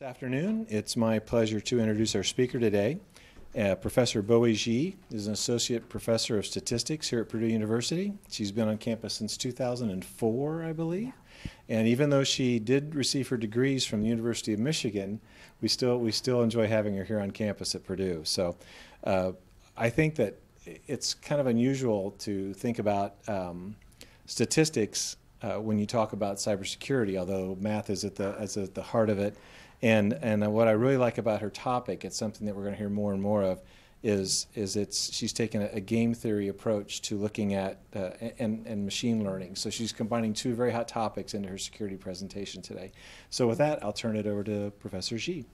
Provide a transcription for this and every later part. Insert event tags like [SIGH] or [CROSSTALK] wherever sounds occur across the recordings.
This afternoon, it's my pleasure to introduce our speaker today. Uh, professor Bowei Xi is an associate professor of statistics here at Purdue University. She's been on campus since 2004, I believe. And even though she did receive her degrees from the University of Michigan, we still we still enjoy having her here on campus at Purdue. So, uh, I think that it's kind of unusual to think about um, statistics uh, when you talk about cybersecurity, although math is at the is at the heart of it. And and what I really like about her topic, it's something that we're going to hear more and more of, is is it's she's taken a, a game theory approach to looking at uh, and and machine learning. So she's combining two very hot topics into her security presentation today. So with that, I'll turn it over to Professor Xi.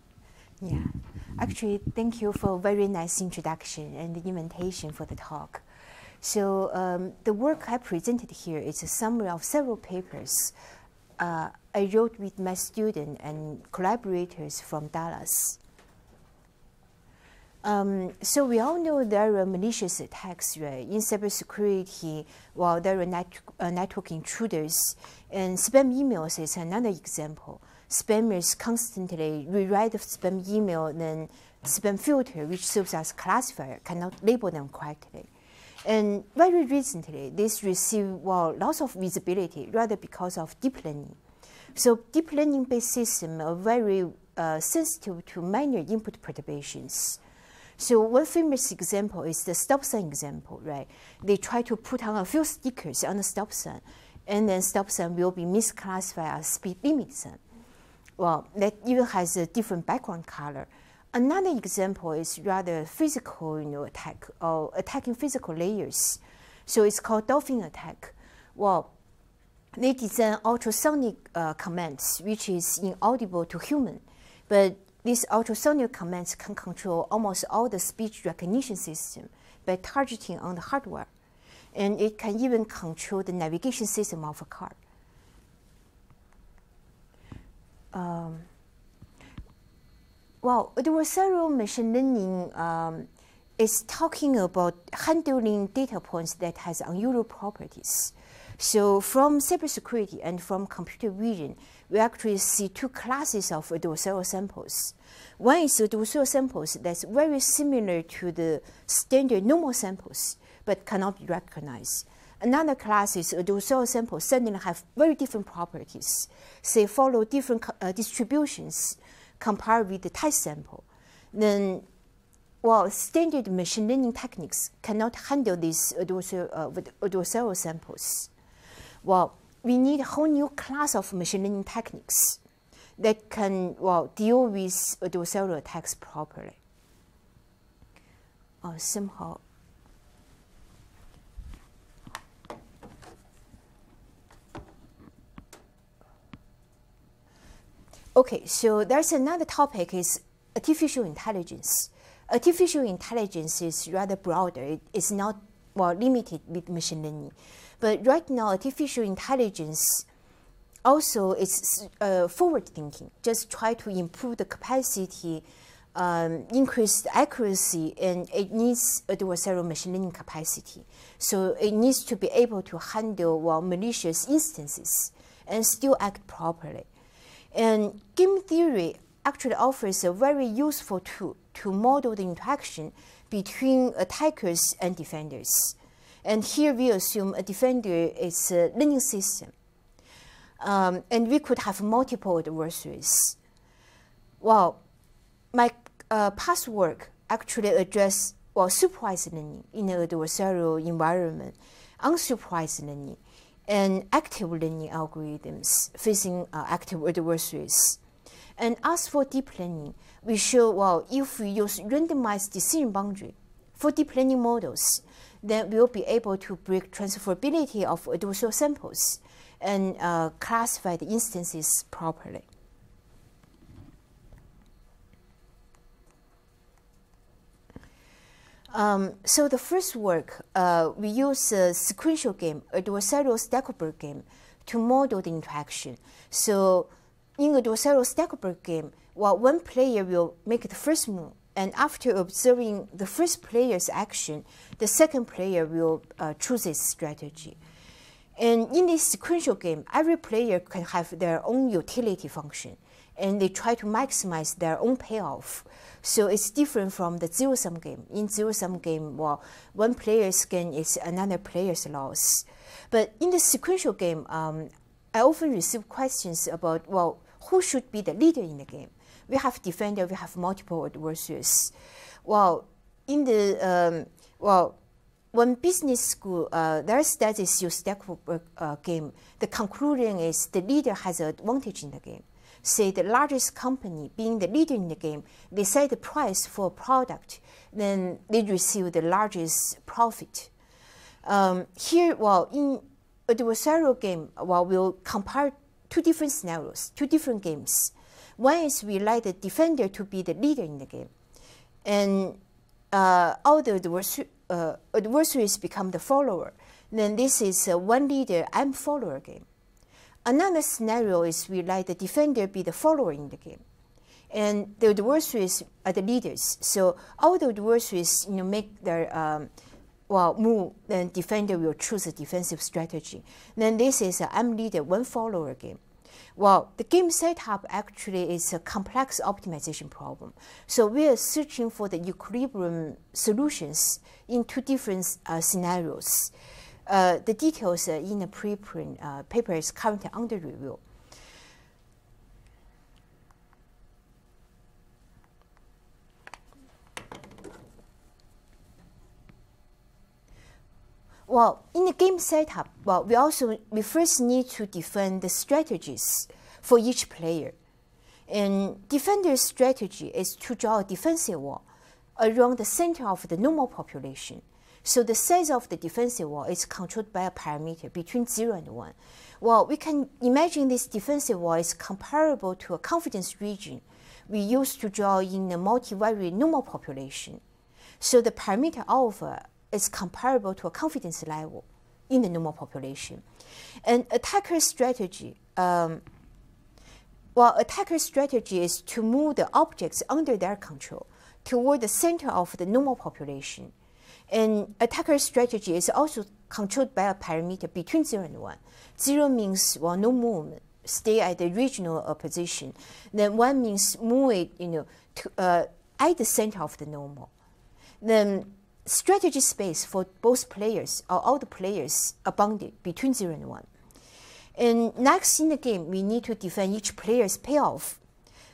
Yeah, actually, thank you for a very nice introduction and the invitation for the talk. So um, the work I presented here is a summary of several papers uh, I wrote with my student and collaborators from Dallas. Um, so we all know there are malicious attacks, right? In cybersecurity, well, there are net, uh, network intruders, and spam emails is another example. Spammers constantly rewrite the spam email, then spam filter, which serves as classifier, cannot label them correctly. And very recently, this received well, lots of visibility, rather because of deep learning. So deep learning-based systems are very uh, sensitive to minor input perturbations. So one famous example is the stop sign example, right? They try to put on a few stickers on the stop sign, and then stop sign will be misclassified as speed limit sign. Well, that even has a different background color. Another example is rather physical you know, attack or attacking physical layers. So it's called dolphin attack. Well, they design ultrasonic uh, commands, which is inaudible to human. But these ultrasonic commands can control almost all the speech recognition system by targeting on the hardware. And it can even control the navigation system of a car. Um, well, adversarial machine learning um, is talking about handling data points that has unusual properties. So from cybersecurity and from computer vision, we actually see two classes of adversarial samples. One is adversarial samples that's very similar to the standard normal samples, but cannot be recognized. Another class is adversarial samples suddenly have very different properties. They follow different uh, distributions compared with the test sample. Then, well, standard machine learning techniques cannot handle these adversarial, uh, adversarial samples well, we need a whole new class of machine learning techniques that can well deal with adversarial attacks properly. Uh, somehow. Okay, so there's another topic is artificial intelligence. Artificial intelligence is rather broader. It is not well limited with machine learning. But right now, artificial intelligence also is uh, forward thinking, just try to improve the capacity, um, increase the accuracy, and it needs adversarial machine learning capacity. So it needs to be able to handle well, malicious instances and still act properly. And game theory actually offers a very useful tool to model the interaction between attackers and defenders. And here we assume a defender is a learning system. Um, and we could have multiple adversaries. Well, my uh, past work actually addressed well, supervised learning in an adversarial environment, unsupervised learning, and active learning algorithms facing uh, active adversaries. And as for deep learning, we show, well, if we use randomized decision boundary for deep learning models, then we'll be able to break transferability of adversarial samples and uh, classify the instances properly. Um, so the first work, uh, we use a sequential game, a Stackelberg game, to model the interaction. So in a Stackelberg game, well, one player will make the first move, and after observing the first player's action, the second player will uh, choose its strategy. And in this sequential game, every player can have their own utility function. and they try to maximize their own payoff. So it's different from the zero sum game. In zero sum game, well, one player's gain is another player's loss. But in the sequential game, um, I often receive questions about, well, who should be the leader in the game? We have defender, we have multiple adversaries. Well, in the um, well, when business school, uh, their studies use Stackelberg uh, game. The conclusion is the leader has an advantage in the game. Say the largest company being the leader in the game, they set the price for a product, then they receive the largest profit. Um, here, well, in adversarial game, well, we'll compare two different scenarios, two different games. One is we like the defender to be the leader in the game, and uh, all the adversary, uh, adversaries become the follower. Then this is a one leader and follower game. Another scenario is we let the defender be the follower in the game. And the adversaries are the leaders. So all the adversaries you know, make their um, well move, then defender will choose a defensive strategy. Then this is a I'm leader, one follower game. Well, the game setup actually is a complex optimization problem. So we are searching for the equilibrium solutions in two different uh, scenarios. Uh, the details in the preprint uh, paper is currently under review. Well, in the game setup, well, we also we first need to define the strategies for each player. And defender's strategy is to draw a defensive wall around the center of the normal population. So the size of the defensive wall is controlled by a parameter between 0 and 1. Well, we can imagine this defensive wall is comparable to a confidence region we use to draw in a multivariate normal population. So the parameter alpha is comparable to a confidence level in the normal population. And attacker strategy, um, well, attacker strategy is to move the objects under their control toward the center of the normal population. And attacker strategy is also controlled by a parameter between 0 and 1. 0 means, well, no movement, stay at the regional uh, position. Then 1 means move it, you know, to, uh, at the center of the normal. Then strategy space for both players or all the players are bounded between 0 and 1. And next in the game, we need to define each player's payoff.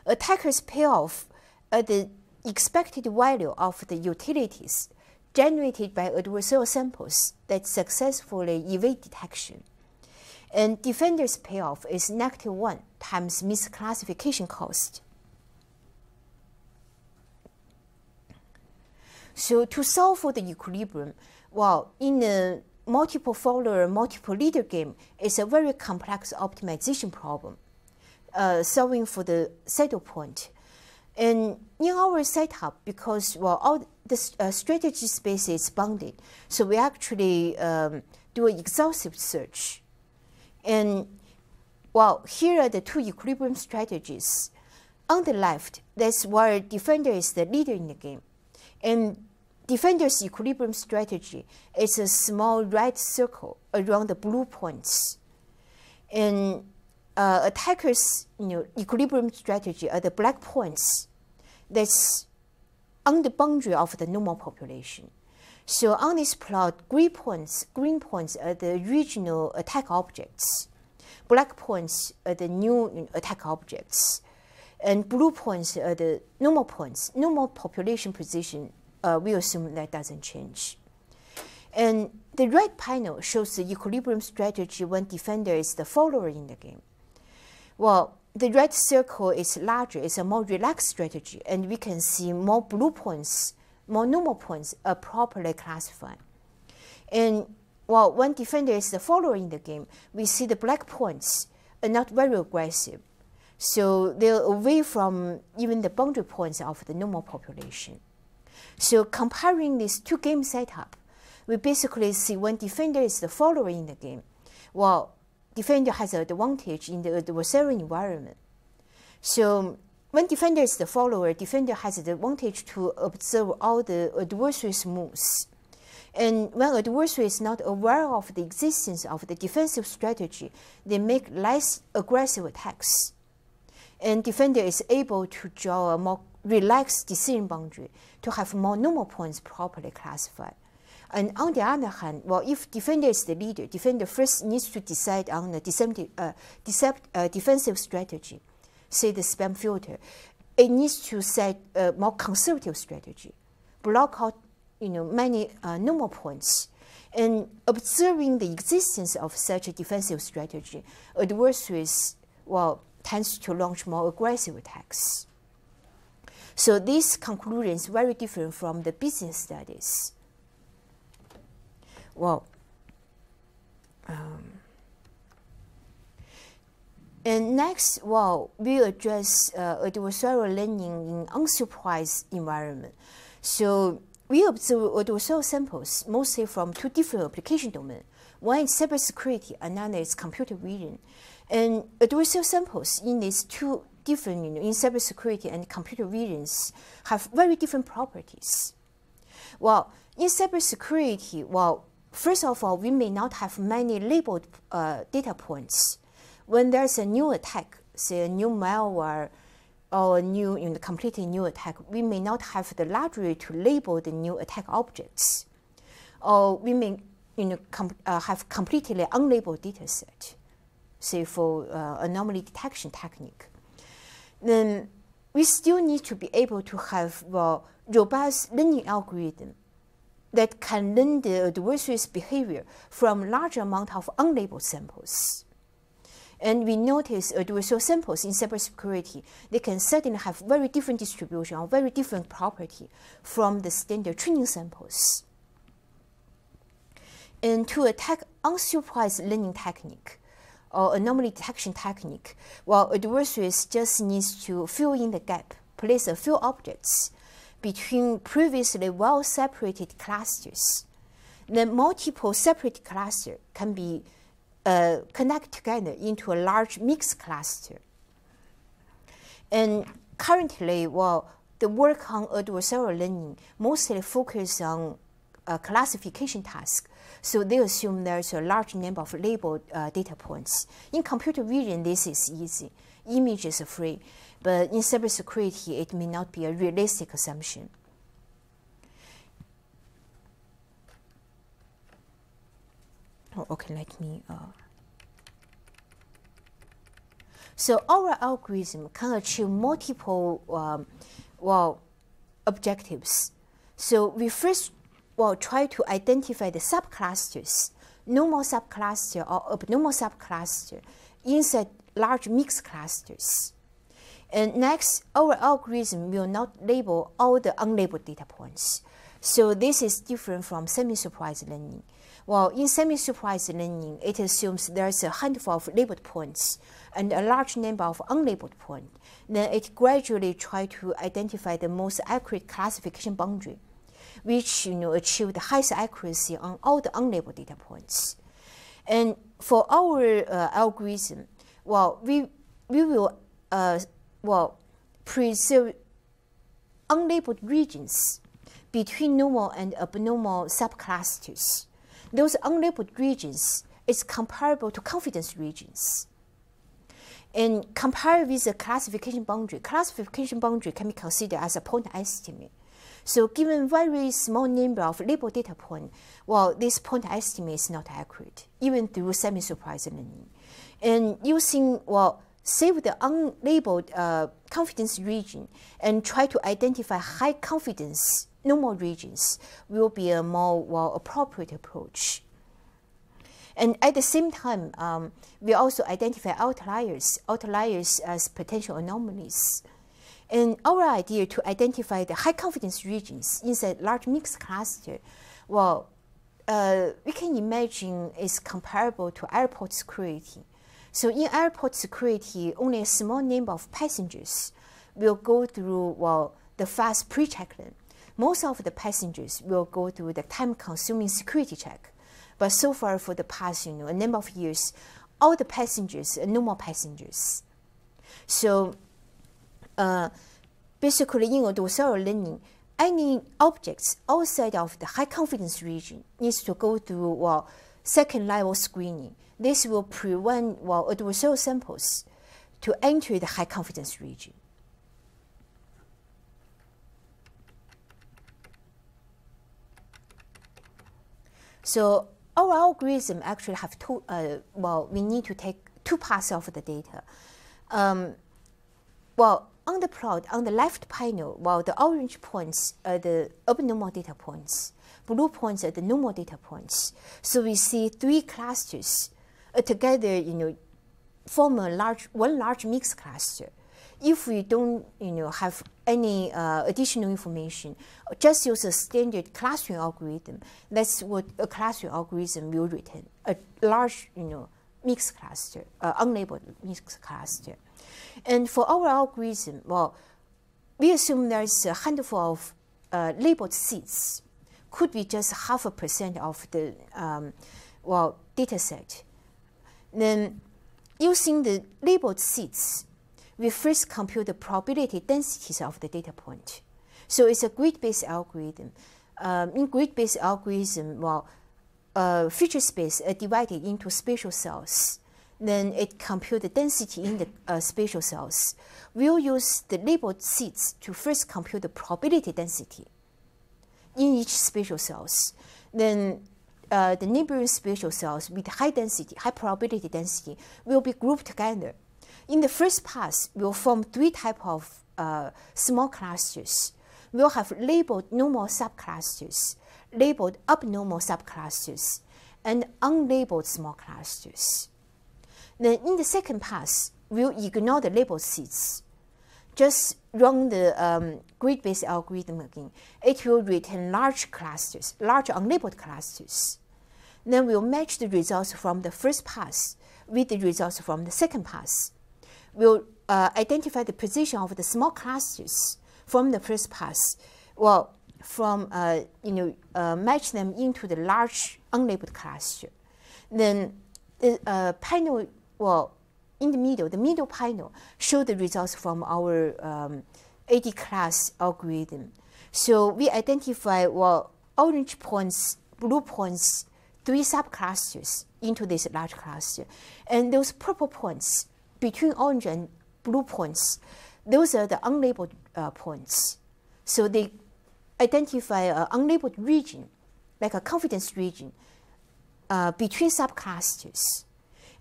Attacker's payoff are the expected value of the utilities generated by adversarial samples that successfully evade detection. And defender's payoff is negative 1 times misclassification cost. So to solve for the equilibrium, well, in a multiple follower, multiple leader game, it's a very complex optimization problem, uh, solving for the saddle point. And in our setup, because well, all the uh, strategy space is bounded, so we actually um, do an exhaustive search. And well, here are the two equilibrium strategies. On the left, that's where defender is the leader in the game. And defender's equilibrium strategy is a small red circle around the blue points. And uh, attacker's you know, equilibrium strategy are the black points that's on the boundary of the normal population. So on this plot, green points, green points are the regional attack objects. Black points are the new attack objects. And blue points are the normal points, normal population position. Uh, we assume that doesn't change. And the red panel shows the equilibrium strategy when defender is the follower in the game. Well, the red circle is larger, it's a more relaxed strategy, and we can see more blue points, more normal points are properly classified. And well, when defender is the follower in the game, we see the black points are not very aggressive. So they're away from even the boundary points of the normal population. So comparing these two game setup, we basically see when defender is the follower in the game, well, defender has an advantage in the adversarial environment. So when defender is the follower, defender has the advantage to observe all the adversary's moves. And when adversary is not aware of the existence of the defensive strategy, they make less aggressive attacks. And defender is able to draw a more relaxed decision boundary to have more normal points properly classified. And on the other hand, well, if defender is the leader, defender first needs to decide on a uh, decept, uh, defensive strategy, say the spam filter. It needs to set a more conservative strategy, block out, you know, many uh, normal points. And observing the existence of such a defensive strategy, adversaries, well, tends to launch more aggressive attacks. So this conclusion is very different from the business studies. Well, um, and next, well, we address uh, adversarial learning in unsupervised environment. So we observe adversarial samples mostly from two different application domains. One is cybersecurity, another is computer vision. And adversarial samples in these two different, you know, in cybersecurity and computer visions have very different properties. Well, in cybersecurity, well, first of all, we may not have many labeled uh, data points. When there's a new attack, say a new malware or a new, you know, completely new attack, we may not have the luxury to label the new attack objects. Or we may you know, com uh, have completely unlabeled data set, say for uh, anomaly detection technique then we still need to be able to have a robust learning algorithm that can learn the adversary's behavior from large amount of unlabeled samples. And we notice adversarial samples in cybersecurity, they can certainly have very different distribution or very different property from the standard training samples. And to attack unsupervised learning technique, or anomaly detection technique, while adversaries just needs to fill in the gap, place a few objects between previously well-separated clusters. Then multiple separate clusters can be uh, connected together into a large mixed cluster. And currently, well, the work on adversarial learning mostly focuses on a classification task so they assume there's a large number of labeled uh, data points. In computer vision, this is easy. Images are free. But in cybersecurity, it may not be a realistic assumption. Oh, okay, let me. Uh. So our algorithm can achieve multiple, um, well, objectives. So we first will try to identify the subclusters, normal subcluster or abnormal subcluster inside large mixed clusters. And next, our algorithm will not label all the unlabeled data points. So this is different from semi-supervised learning. Well, in semi-supervised learning, it assumes there's a handful of labeled points and a large number of unlabeled points. Then it gradually tries to identify the most accurate classification boundary which you know achieve the highest accuracy on all the unlabeled data points. And for our uh, algorithm, well, we we will uh, well preserve unlabeled regions between normal and abnormal subclusters. Those unlabeled regions is comparable to confidence regions. And compared with the classification boundary, classification boundary can be considered as a point estimate. So given very small number of labeled data point, well, this point estimate is not accurate, even through semi-supervised learning. And using, well, save the unlabeled uh, confidence region and try to identify high confidence normal regions will be a more well appropriate approach. And at the same time, um, we also identify outliers, outliers as potential anomalies. And our idea to identify the high confidence regions inside large mixed cluster, well, uh, we can imagine is comparable to airport security. So in airport security, only a small number of passengers will go through well the fast pre-check lane. Most of the passengers will go through the time-consuming security check. But so far, for the past you know a number of years, all the passengers are normal passengers. So basically, in adversarial learning, any objects outside of the high confidence region needs to go through well, second level screening. This will prevent well, adversarial samples to enter the high confidence region. So our algorithm actually have two, uh, well, we need to take two parts of the data. Um, well, on the plot, on the left panel, well, the orange points are the abnormal data points. Blue points are the normal data points. So we see three clusters uh, together, you know, form a large, one large mixed cluster. If we don't, you know, have any uh, additional information, just use a standard clustering algorithm. That's what a clustering algorithm will return, a large, you know, mixed cluster, uh, unlabeled mixed cluster. And for our algorithm, well, we assume there's a handful of uh, labeled seeds, could be just half a percent of the um, well data set. Then, using the labeled seeds, we first compute the probability densities of the data point. So it's a grid-based algorithm. Um, in grid-based algorithm, well, uh, feature space are divided into spatial cells then it compute the density in the uh, spatial cells. We'll use the labeled seeds to first compute the probability density in each spatial cells. Then uh, the neighboring spatial cells with high density, high probability density will be grouped together. In the first pass, we'll form three types of uh, small clusters. We'll have labeled normal subclusters, labeled abnormal subclusters, and unlabeled small clusters. Then in the second pass, we'll ignore the label seeds. Just run the um, grid-based algorithm again. It will return large clusters, large unlabeled clusters. Then we'll match the results from the first pass with the results from the second pass. We'll uh, identify the position of the small clusters from the first pass. Well, from uh, you know uh, match them into the large unlabeled cluster. Then the uh, panel well, in the middle, the middle panel show the results from our um, AD class algorithm. So we identify well orange points, blue points, three subclusters into this large cluster, and those purple points between orange and blue points, those are the unlabeled uh, points. So they identify an unlabeled region, like a confidence region, uh, between subclusters.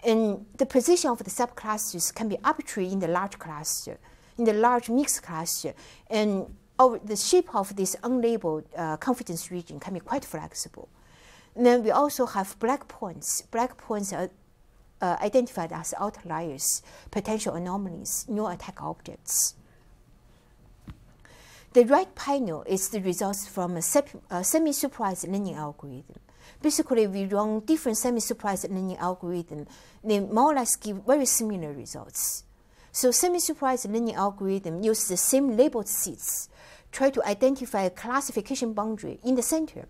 And the position of the subclusters can be arbitrary in the large cluster, in the large mixed cluster. And the shape of this unlabeled uh, confidence region can be quite flexible. And then we also have black points. Black points are uh, identified as outliers, potential anomalies, no attack objects. The right panel is the results from a semi-supervised learning algorithm basically we run different semi-supervised learning algorithms. They more or less give very similar results. So semi-supervised learning algorithm use the same labeled seeds, try to identify a classification boundary in the center.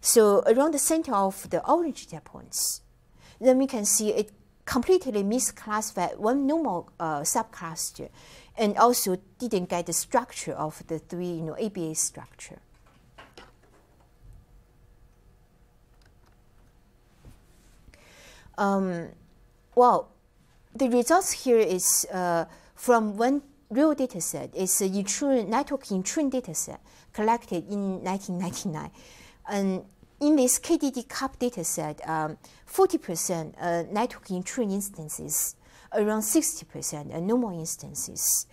So around the center of the orange data points, then we can see it completely misclassified one normal uh, subcluster and also didn't get the structure of the three you know, ABA structure. Um, well, the results here is uh, from one real data set. It's a intrusion, network intrusion data set collected in 1999. And in this KDD CUP data set, 40% um, uh, network intrusion instances, around 60% are normal instances.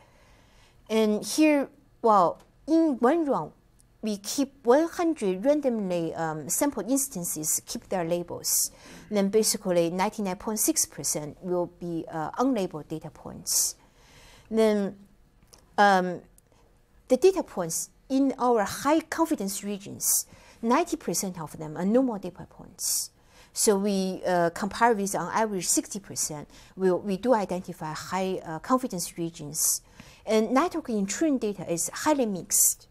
And here, well, in one run, we keep 100 randomly um, sampled instances, keep their labels. And Then basically 99.6% will be uh, unlabeled data points. Then um, the data points in our high confidence regions, 90% of them are normal data points. So we uh, compare with on average 60%. We, we do identify high uh, confidence regions. And network intrusion data is highly mixed.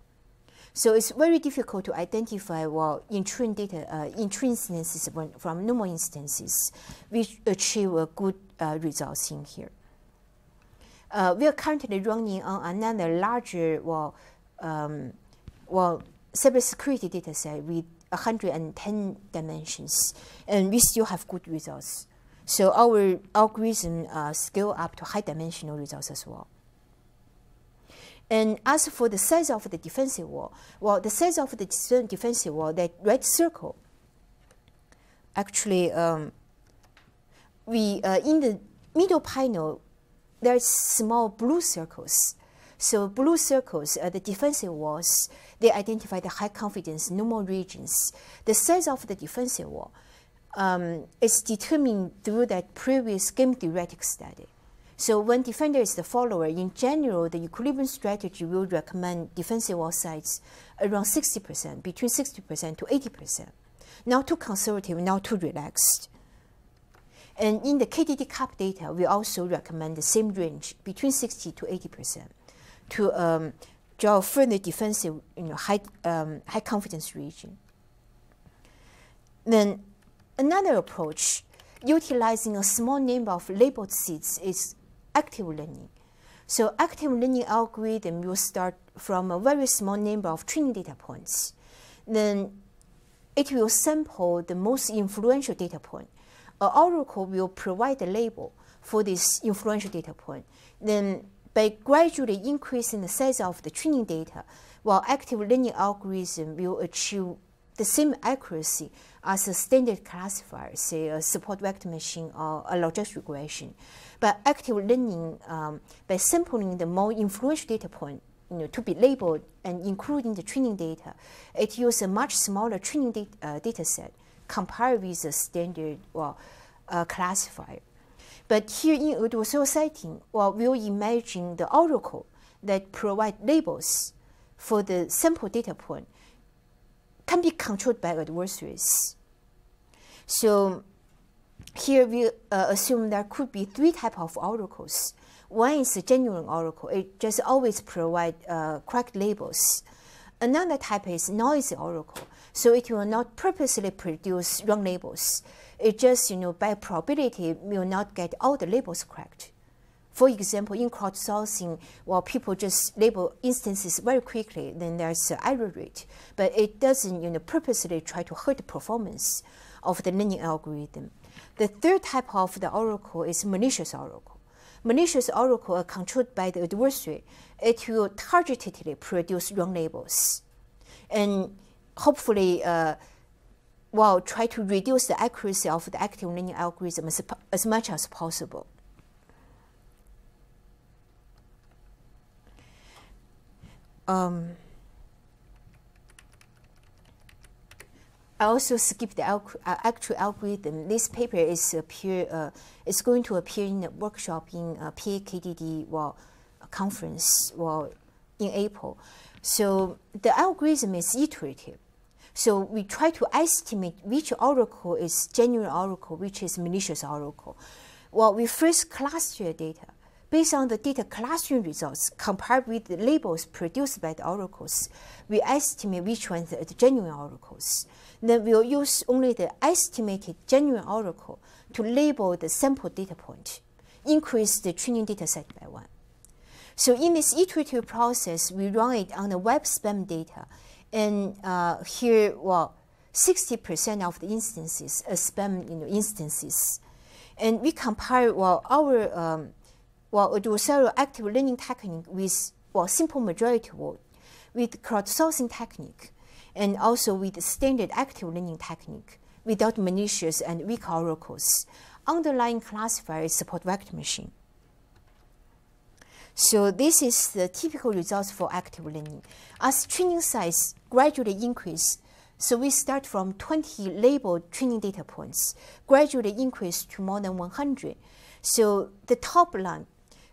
So it's very difficult to identify well intrusion data, uh, instances from normal instances, which achieve a good uh, results in here. Uh, we are currently running on another larger well, um, well cybersecurity data set with 110 dimensions, and we still have good results. So our algorithm uh, scale up to high dimensional results as well. And as for the size of the defensive wall, well, the size of the defensive wall, that red circle, actually, um, we uh, in the middle panel, there's small blue circles. So blue circles are the defensive walls. They identify the high confidence normal regions. The size of the defensive wall um, is determined through that previous game theoretic study. So when defender is the follower, in general, the equilibrium strategy will recommend defensive wall size around 60%, between 60% to 80%. Not too conservative, not too relaxed. And in the KDD Cup data, we also recommend the same range, between 60 to 80%, to um, draw further defensive, you know, high, um, high confidence region. Then another approach, utilizing a small number of labeled seeds, is active learning. So active learning algorithm will start from a very small number of training data points. Then it will sample the most influential data point. An oracle will provide a label for this influential data point. Then by gradually increasing the size of the training data, while active learning algorithm will achieve the same accuracy as a standard classifier, say a support vector machine or a logistic regression. But active learning, um, by sampling the more influential data point, you know, to be labeled and including the training data, it uses a much smaller training data, uh, data set compared with the standard well, uh, classifier. But here in adversarial setting, well, we'll imagine the oracle that provide labels for the sample data point can be controlled by adversaries. So here we uh, assume there could be three type of oracles. One is a genuine oracle. It just always provide uh, correct labels. Another type is noisy oracle. So it will not purposely produce wrong labels. It just, you know, by probability will not get all the labels correct. For example, in crowdsourcing, while people just label instances very quickly, then there's an error rate. But it doesn't, you know, purposely try to hurt the performance of the learning algorithm. The third type of the oracle is malicious oracle. Malicious oracle are controlled by the adversary. It will targetedly produce wrong labels. And hopefully, uh, well, try to reduce the accuracy of the active learning algorithm as, as much as possible. Um, I also skipped the uh, actual algorithm. This paper is appear uh, going to appear in a workshop in a PAKDD well, conference well, in April. So the algorithm is iterative. So we try to estimate which oracle is genuine oracle, which is malicious oracle. Well, we first cluster data. Based on the data clustering results compared with the labels produced by the oracles, we estimate which ones are the genuine oracles. Then we'll use only the estimated genuine oracle to label the sample data point, increase the training data set by one. So in this iterative process, we run it on the web spam data. And uh, here, well, 60% of the instances are spam you know, instances. And we compare well, our um, well, adversarial active learning technique with well, simple majority vote, with crowdsourcing technique, and also with standard active learning technique without malicious and weak oracles. Underlying classifier is support vector machine. So this is the typical results for active learning. As training size gradually increase, so we start from 20 labeled training data points, gradually increase to more than 100. So the top line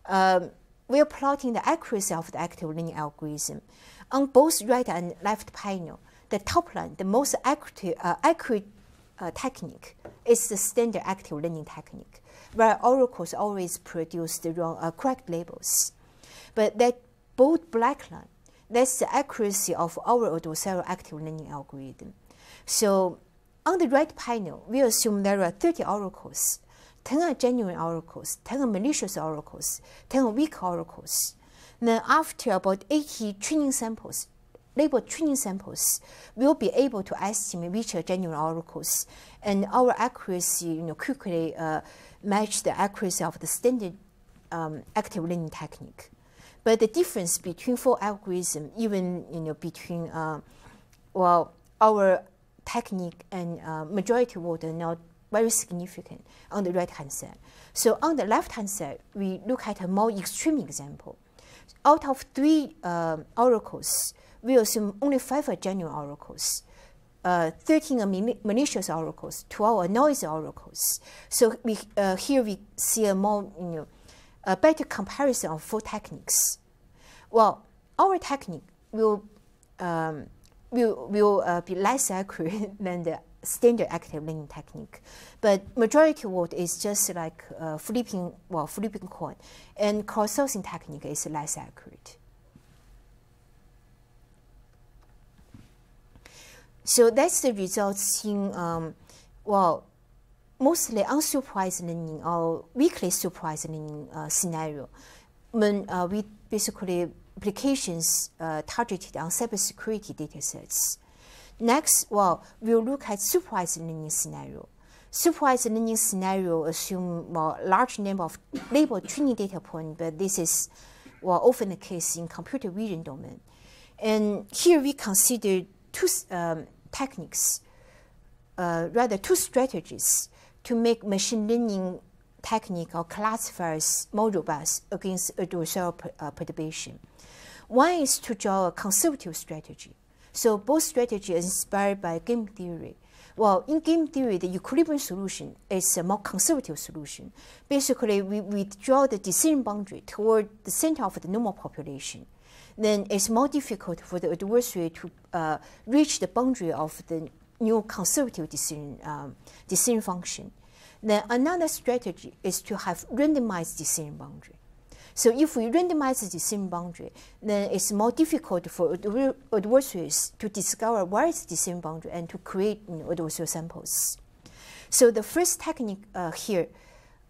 um, we're plotting the accuracy of the active learning algorithm. On both right and left panel, the top line, the most accurate, uh, accurate uh, technique is the standard active learning technique, where oracles always produce the wrong, uh, correct labels. But that bold black line, that's the accuracy of our adversarial active learning algorithm. So on the right panel, we assume there are 30 oracles 10 are genuine oracles, 10 are malicious oracles, 10 are weak oracles. Then after about 80 training samples, labeled training samples, we'll be able to estimate which are genuine oracles, and our accuracy, you know, quickly uh, match the accuracy of the standard um, active learning technique. But the difference between four algorithms, even you know between uh, well our technique and uh, majority are not very significant on the right hand side. So on the left hand side, we look at a more extreme example. Out of three uh, oracles, we assume only five are genuine oracles. Uh, 13 are malicious oracles, 12 are noisy oracles. So we, uh, here we see a more, you know, a better comparison of four techniques. Well, our technique will, um, will, will uh, be less accurate [LAUGHS] than the standard active learning technique. But majority vote is just like uh, flipping, well, flipping coin. And crowdsourcing technique is less accurate. So that's the results in, um, well, mostly unsupervised learning or weakly supervised learning uh, scenario. When uh, we basically applications uh, targeted on cybersecurity datasets. Next, well, we'll look at supervised learning scenario. Supervised learning scenario assume well, large number of labeled training data point, but this is well, often the case in computer vision domain. And here we consider two um, techniques, uh, rather two strategies to make machine learning technique or classifiers more robust against adversarial uh, perturbation. One is to draw a conservative strategy. So both strategies are inspired by game theory. Well, in game theory, the equilibrium solution is a more conservative solution. Basically, we, we draw the decision boundary toward the center of the normal population. Then it's more difficult for the adversary to uh, reach the boundary of the new conservative decision, um, decision function. Then another strategy is to have randomized decision boundary. So if we randomize the decision boundary, then it's more difficult for adversaries to discover where is the decision boundary and to create you know, adversarial samples. So the first technique uh, here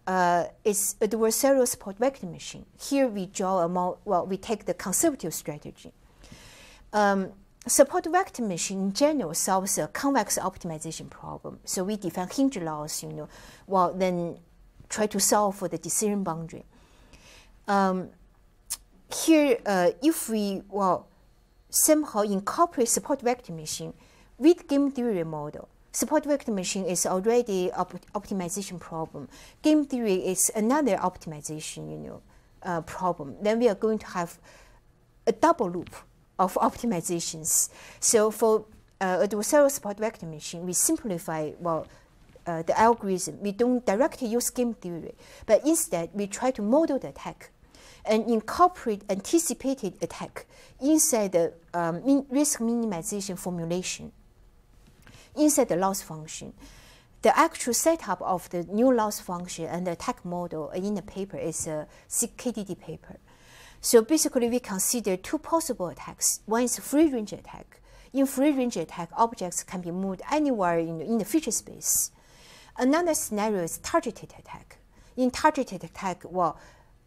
uh, is adversarial support vector machine. Here we draw a more, well, we take the conservative strategy. Um, support vector machine in general solves a convex optimization problem. So we define hinge loss, you know, well, then try to solve for the decision boundary. Um, here, uh, if we well somehow incorporate support vector machine with game theory model, support vector machine is already op optimization problem. Game theory is another optimization, you know, uh, problem. Then we are going to have a double loop of optimizations. So for uh, adversarial support vector machine, we simplify well uh, the algorithm. We don't directly use game theory, but instead we try to model the attack and incorporate anticipated attack inside the um, min risk minimization formulation, inside the loss function. The actual setup of the new loss function and the attack model in the paper is a SIGKDD paper. So basically, we consider two possible attacks. One is free range attack. In free range attack, objects can be moved anywhere in, in the feature space. Another scenario is targeted attack. In targeted attack, well,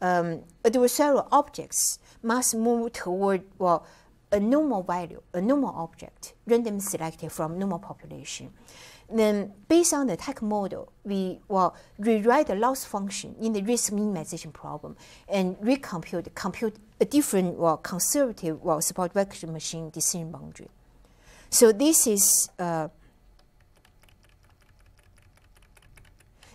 um, adversarial objects must move toward well, a normal value, a normal object, randomly selected from normal population. Then, based on the attack model, we will rewrite the loss function in the risk minimization problem and recompute compute a different well, conservative well, support vector machine decision boundary. So this is uh,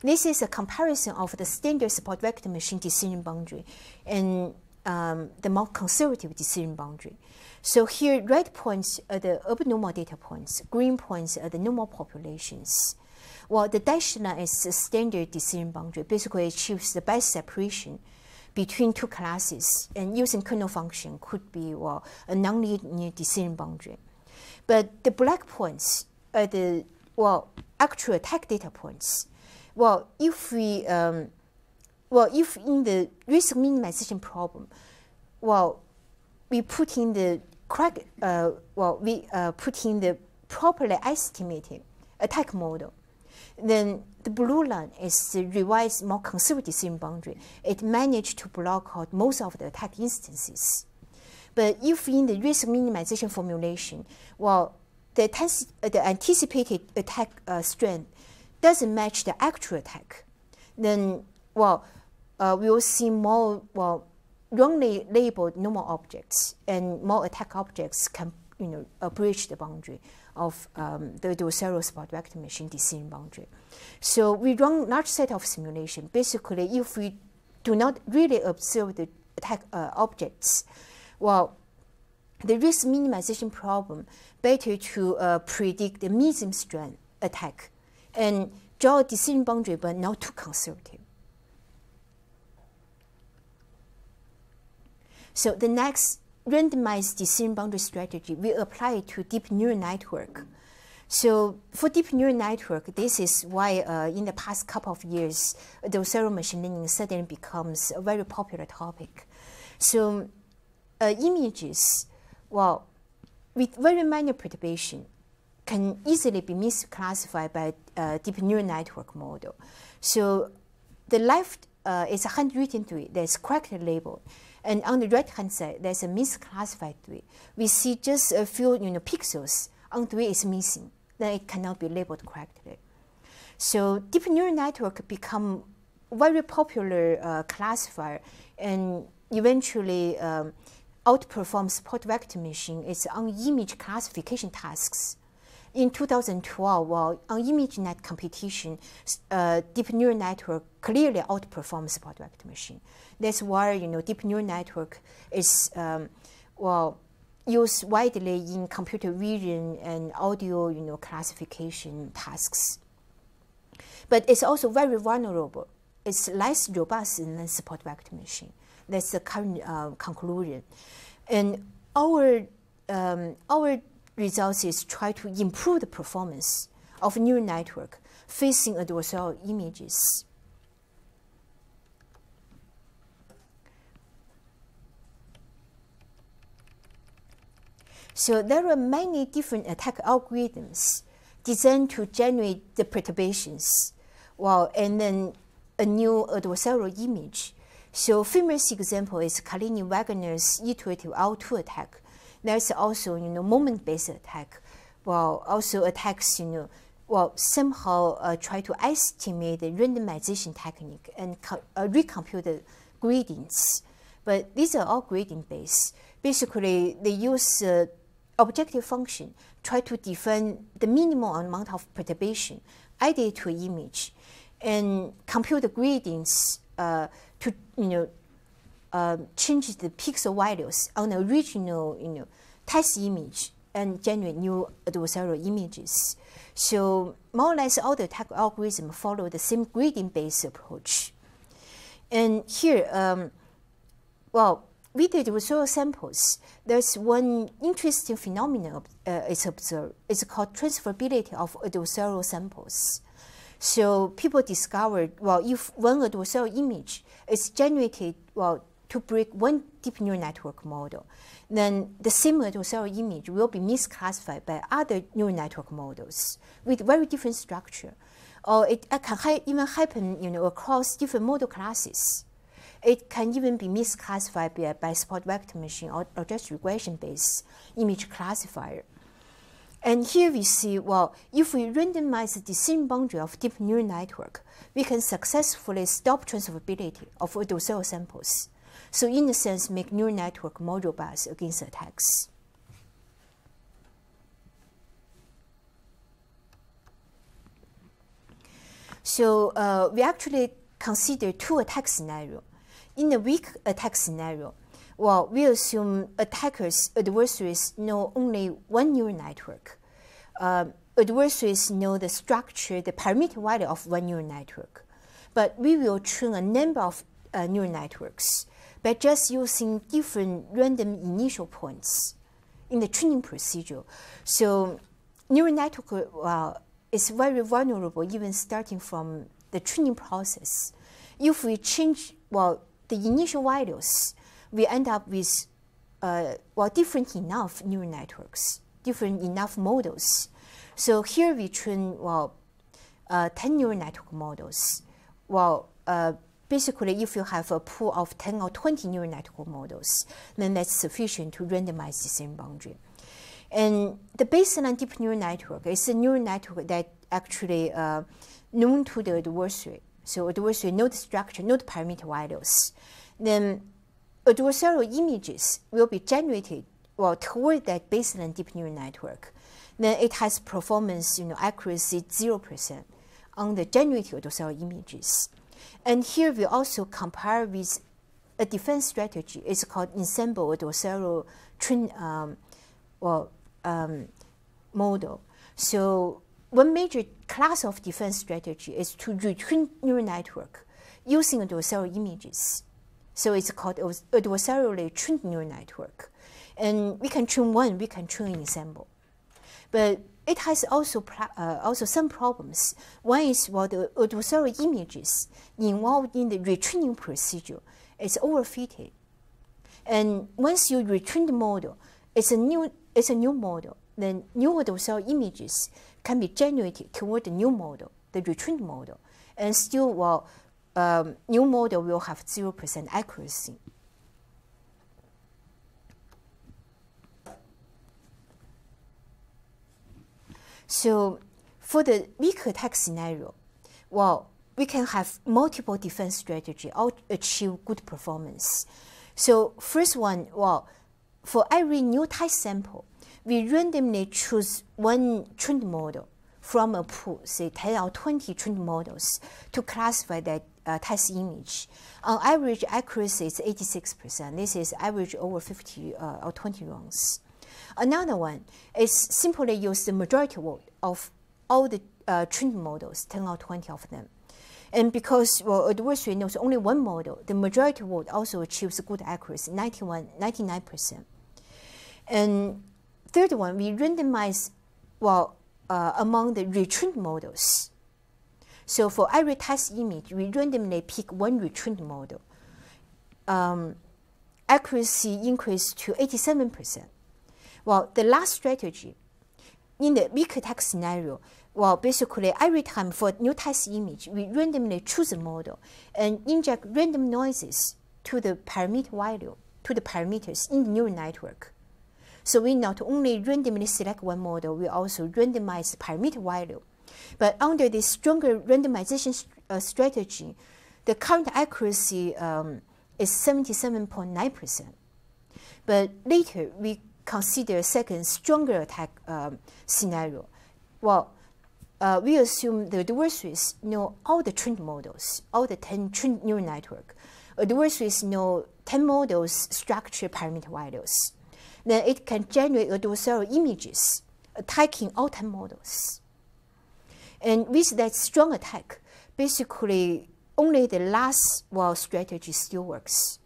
This is a comparison of the standard support vector machine decision boundary and um, the more conservative decision boundary. So here, red points are the abnormal data points, green points are the normal populations. Well, the dashed line is the standard decision boundary. Basically, achieves the best separation between two classes, and using kernel function could be well a nonlinear decision boundary. But the black points are the well actual attack data points. Well, if we, um, well, if in the risk minimization problem, well, we put in the correct, uh, well, we uh, put in the properly estimated attack model, then the blue line is the revised, more conservative decision boundary. It managed to block out most of the attack instances. But if in the risk minimization formulation, well, the, the anticipated attack uh, strength doesn't match the actual attack, then, well, uh, we will see more, well, wrongly labeled normal objects and more attack objects can, you know, uh, breach the boundary of um, the adversarial support vector machine decision boundary. So we run large set of simulation. Basically, if we do not really observe the attack uh, objects, well, the risk minimization problem better to uh, predict the medium strength attack and draw a decision boundary, but not too conservative. So the next randomized decision boundary strategy, we apply to deep neural network. So for deep neural network, this is why uh, in the past couple of years, the adversarial machine learning suddenly becomes a very popular topic. So uh, images, well, with very minor perturbation, can easily be misclassified by uh, deep neural network model. So the left uh, is a handwritten tree that's correctly labeled. And on the right-hand side, there's a misclassified tree. We see just a few you know, pixels on tree is missing. Then it cannot be labeled correctly. So deep neural network become very popular uh, classifier and eventually um, outperforms support vector machine its on image classification tasks. In 2012, while on ImageNet competition, uh, deep neural network clearly outperforms support vector machine. That's why you know deep neural network is um, well used widely in computer vision and audio you know classification tasks. But it's also very vulnerable. It's less robust than support vector machine. That's the current uh, conclusion. And our um, our results is try to improve the performance of neural network facing adversarial images. So there are many different attack algorithms designed to generate the perturbations, well, and then a new adversarial image. So famous example is Carlini-Wagner's iterative L2 attack. There's also, you know, moment-based attack, well, also attacks, you know, well, somehow uh, try to estimate the randomization technique and uh, recompute the gradients. But these are all gradient based. Basically, they use uh, objective function try to define the minimal amount of perturbation added to image and compute the gradients uh, to you know uh, change the pixel values on the original you know test image and generate new adversarial images. So more or less all the tech algorithms follow the same gradient-based approach. And here, um, well, we did soil samples, there's one interesting phenomenon uh, is observed. It's called transferability of adversarial samples. So people discovered, well, if one adversarial image is generated, well, to break one deep neural network model, then the similar adversarial image will be misclassified by other neural network models with very different structure. Or it can even happen, you know, across different model classes. It can even be misclassified by, by support vector machine or, or just regression-based image classifier. And here we see, well, if we randomize the decision boundary of deep neural network, we can successfully stop transferability of adversarial samples. So in a sense, make neural network more robust against attacks. So uh, we actually consider two attack scenarios in a weak attack scenario, well, we assume attackers, adversaries know only one neural network. Uh, adversaries know the structure, the parameter value of one neural network. But we will train a number of uh, neural networks by just using different random initial points in the training procedure. So neural network uh, is very vulnerable even starting from the training process. If we change, well, the initial values, we end up with uh, well different enough neural networks, different enough models. So here we train well uh, 10 neural network models. Well, uh, basically, if you have a pool of 10 or 20 neural network models, then that's sufficient to randomize the same boundary. And the baseline deep neural network is a neural network that actually uh, known to the adversary. So adversary the structure, the parameter values. Then adversarial images will be generated well toward that baseline deep neural network. Then it has performance, you know, accuracy zero percent on the generated adversarial images. And here we also compare with a defense strategy. It's called ensemble adversarial train, um, well, um, model. So one major class of defense strategy is to retrain neural network using adversarial images. So it's called adversarially trained neural network. And we can train one, we can train ensemble. But it has also uh, also some problems. One is well, the adversarial images involved in the retraining procedure is overfitted. And once you retrain the model, it's a new it's a new model. Then new adversarial images can be generated toward the new model, the retrained model, and still well, um, new model will have zero percent accuracy. So for the weak attack scenario, well, we can have multiple defense strategy or achieve good performance. So first one, well, for every new test sample, we randomly choose one trained model from a pool, say 10 or 20 trained models, to classify that uh, test image. On average, accuracy is 86%. This is average over 50 uh, or 20 runs. Another one is simply use the majority vote of all the uh, trained models, 10 or 20 of them. And because well, adversary knows only one model, the majority vote also achieves good accuracy, 91, 99%. And third one, we randomize well uh, among the retrained models. So for every test image, we randomly pick one retrained model. Um, accuracy increased to 87%. Well, the last strategy, in the weak attack scenario, well, basically every time for new test image, we randomly choose a model and inject random noises to the parameter value, to the parameters in the neural network. So we not only randomly select one model, we also randomize the parameter value. But under this stronger randomization uh, strategy, the current accuracy um, is 77.9%. But later, we consider a second stronger attack um, scenario. Well, uh, we assume the adversaries know all the trained models, all the 10 trained neural network. Adversaries know 10 models structure parameter values then it can generate adversarial images attacking all 10 models. And with that strong attack, basically only the last wall strategy still works.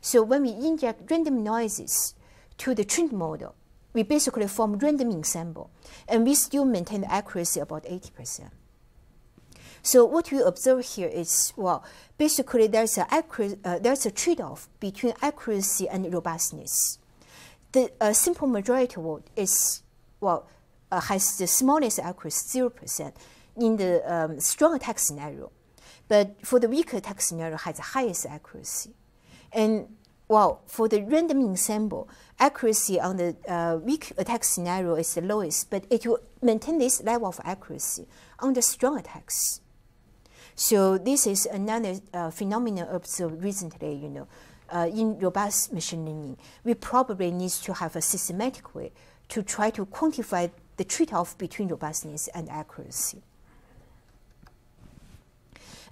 So when we inject random noises to the trained model, we basically form random ensemble, and we still maintain the accuracy about 80%. So what we observe here is, well, basically there's a, uh, there's a trade-off between accuracy and robustness the uh, simple majority vote is, well, uh, has the smallest accuracy, 0% in the um, strong attack scenario. But for the weaker attack scenario, has the highest accuracy. And well, for the random ensemble, accuracy on the uh, weak attack scenario is the lowest, but it will maintain this level of accuracy on the strong attacks. So this is another uh, phenomenon observed recently, you know, uh, in robust machine learning, we probably need to have a systematic way to try to quantify the trade-off between robustness and accuracy.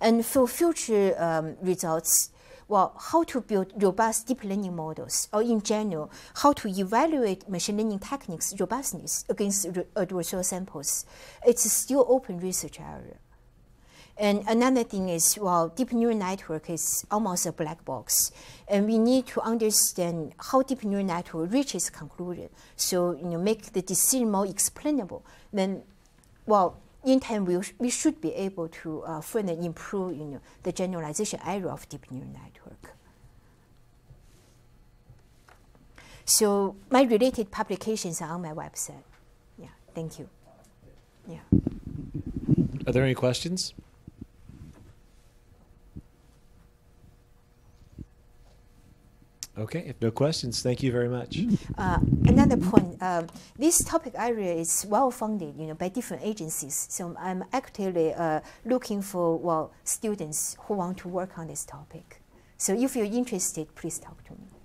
And for future um, results, well, how to build robust deep learning models, or in general, how to evaluate machine learning techniques robustness against adversarial samples, it's still open research area. And another thing is, well, deep neural network is almost a black box, and we need to understand how deep neural network reaches conclusion. So, you know, make the decision more explainable. Then, well, in time we, we should be able to uh, further improve, you know, the generalization area of deep neural network. So my related publications are on my website. Yeah, thank you. Yeah. Are there any questions? Okay, if no questions, thank you very much. Uh, another point, um, this topic area is well funded, you know, by different agencies. So I'm actively uh, looking for well students who want to work on this topic. So if you're interested, please talk to me.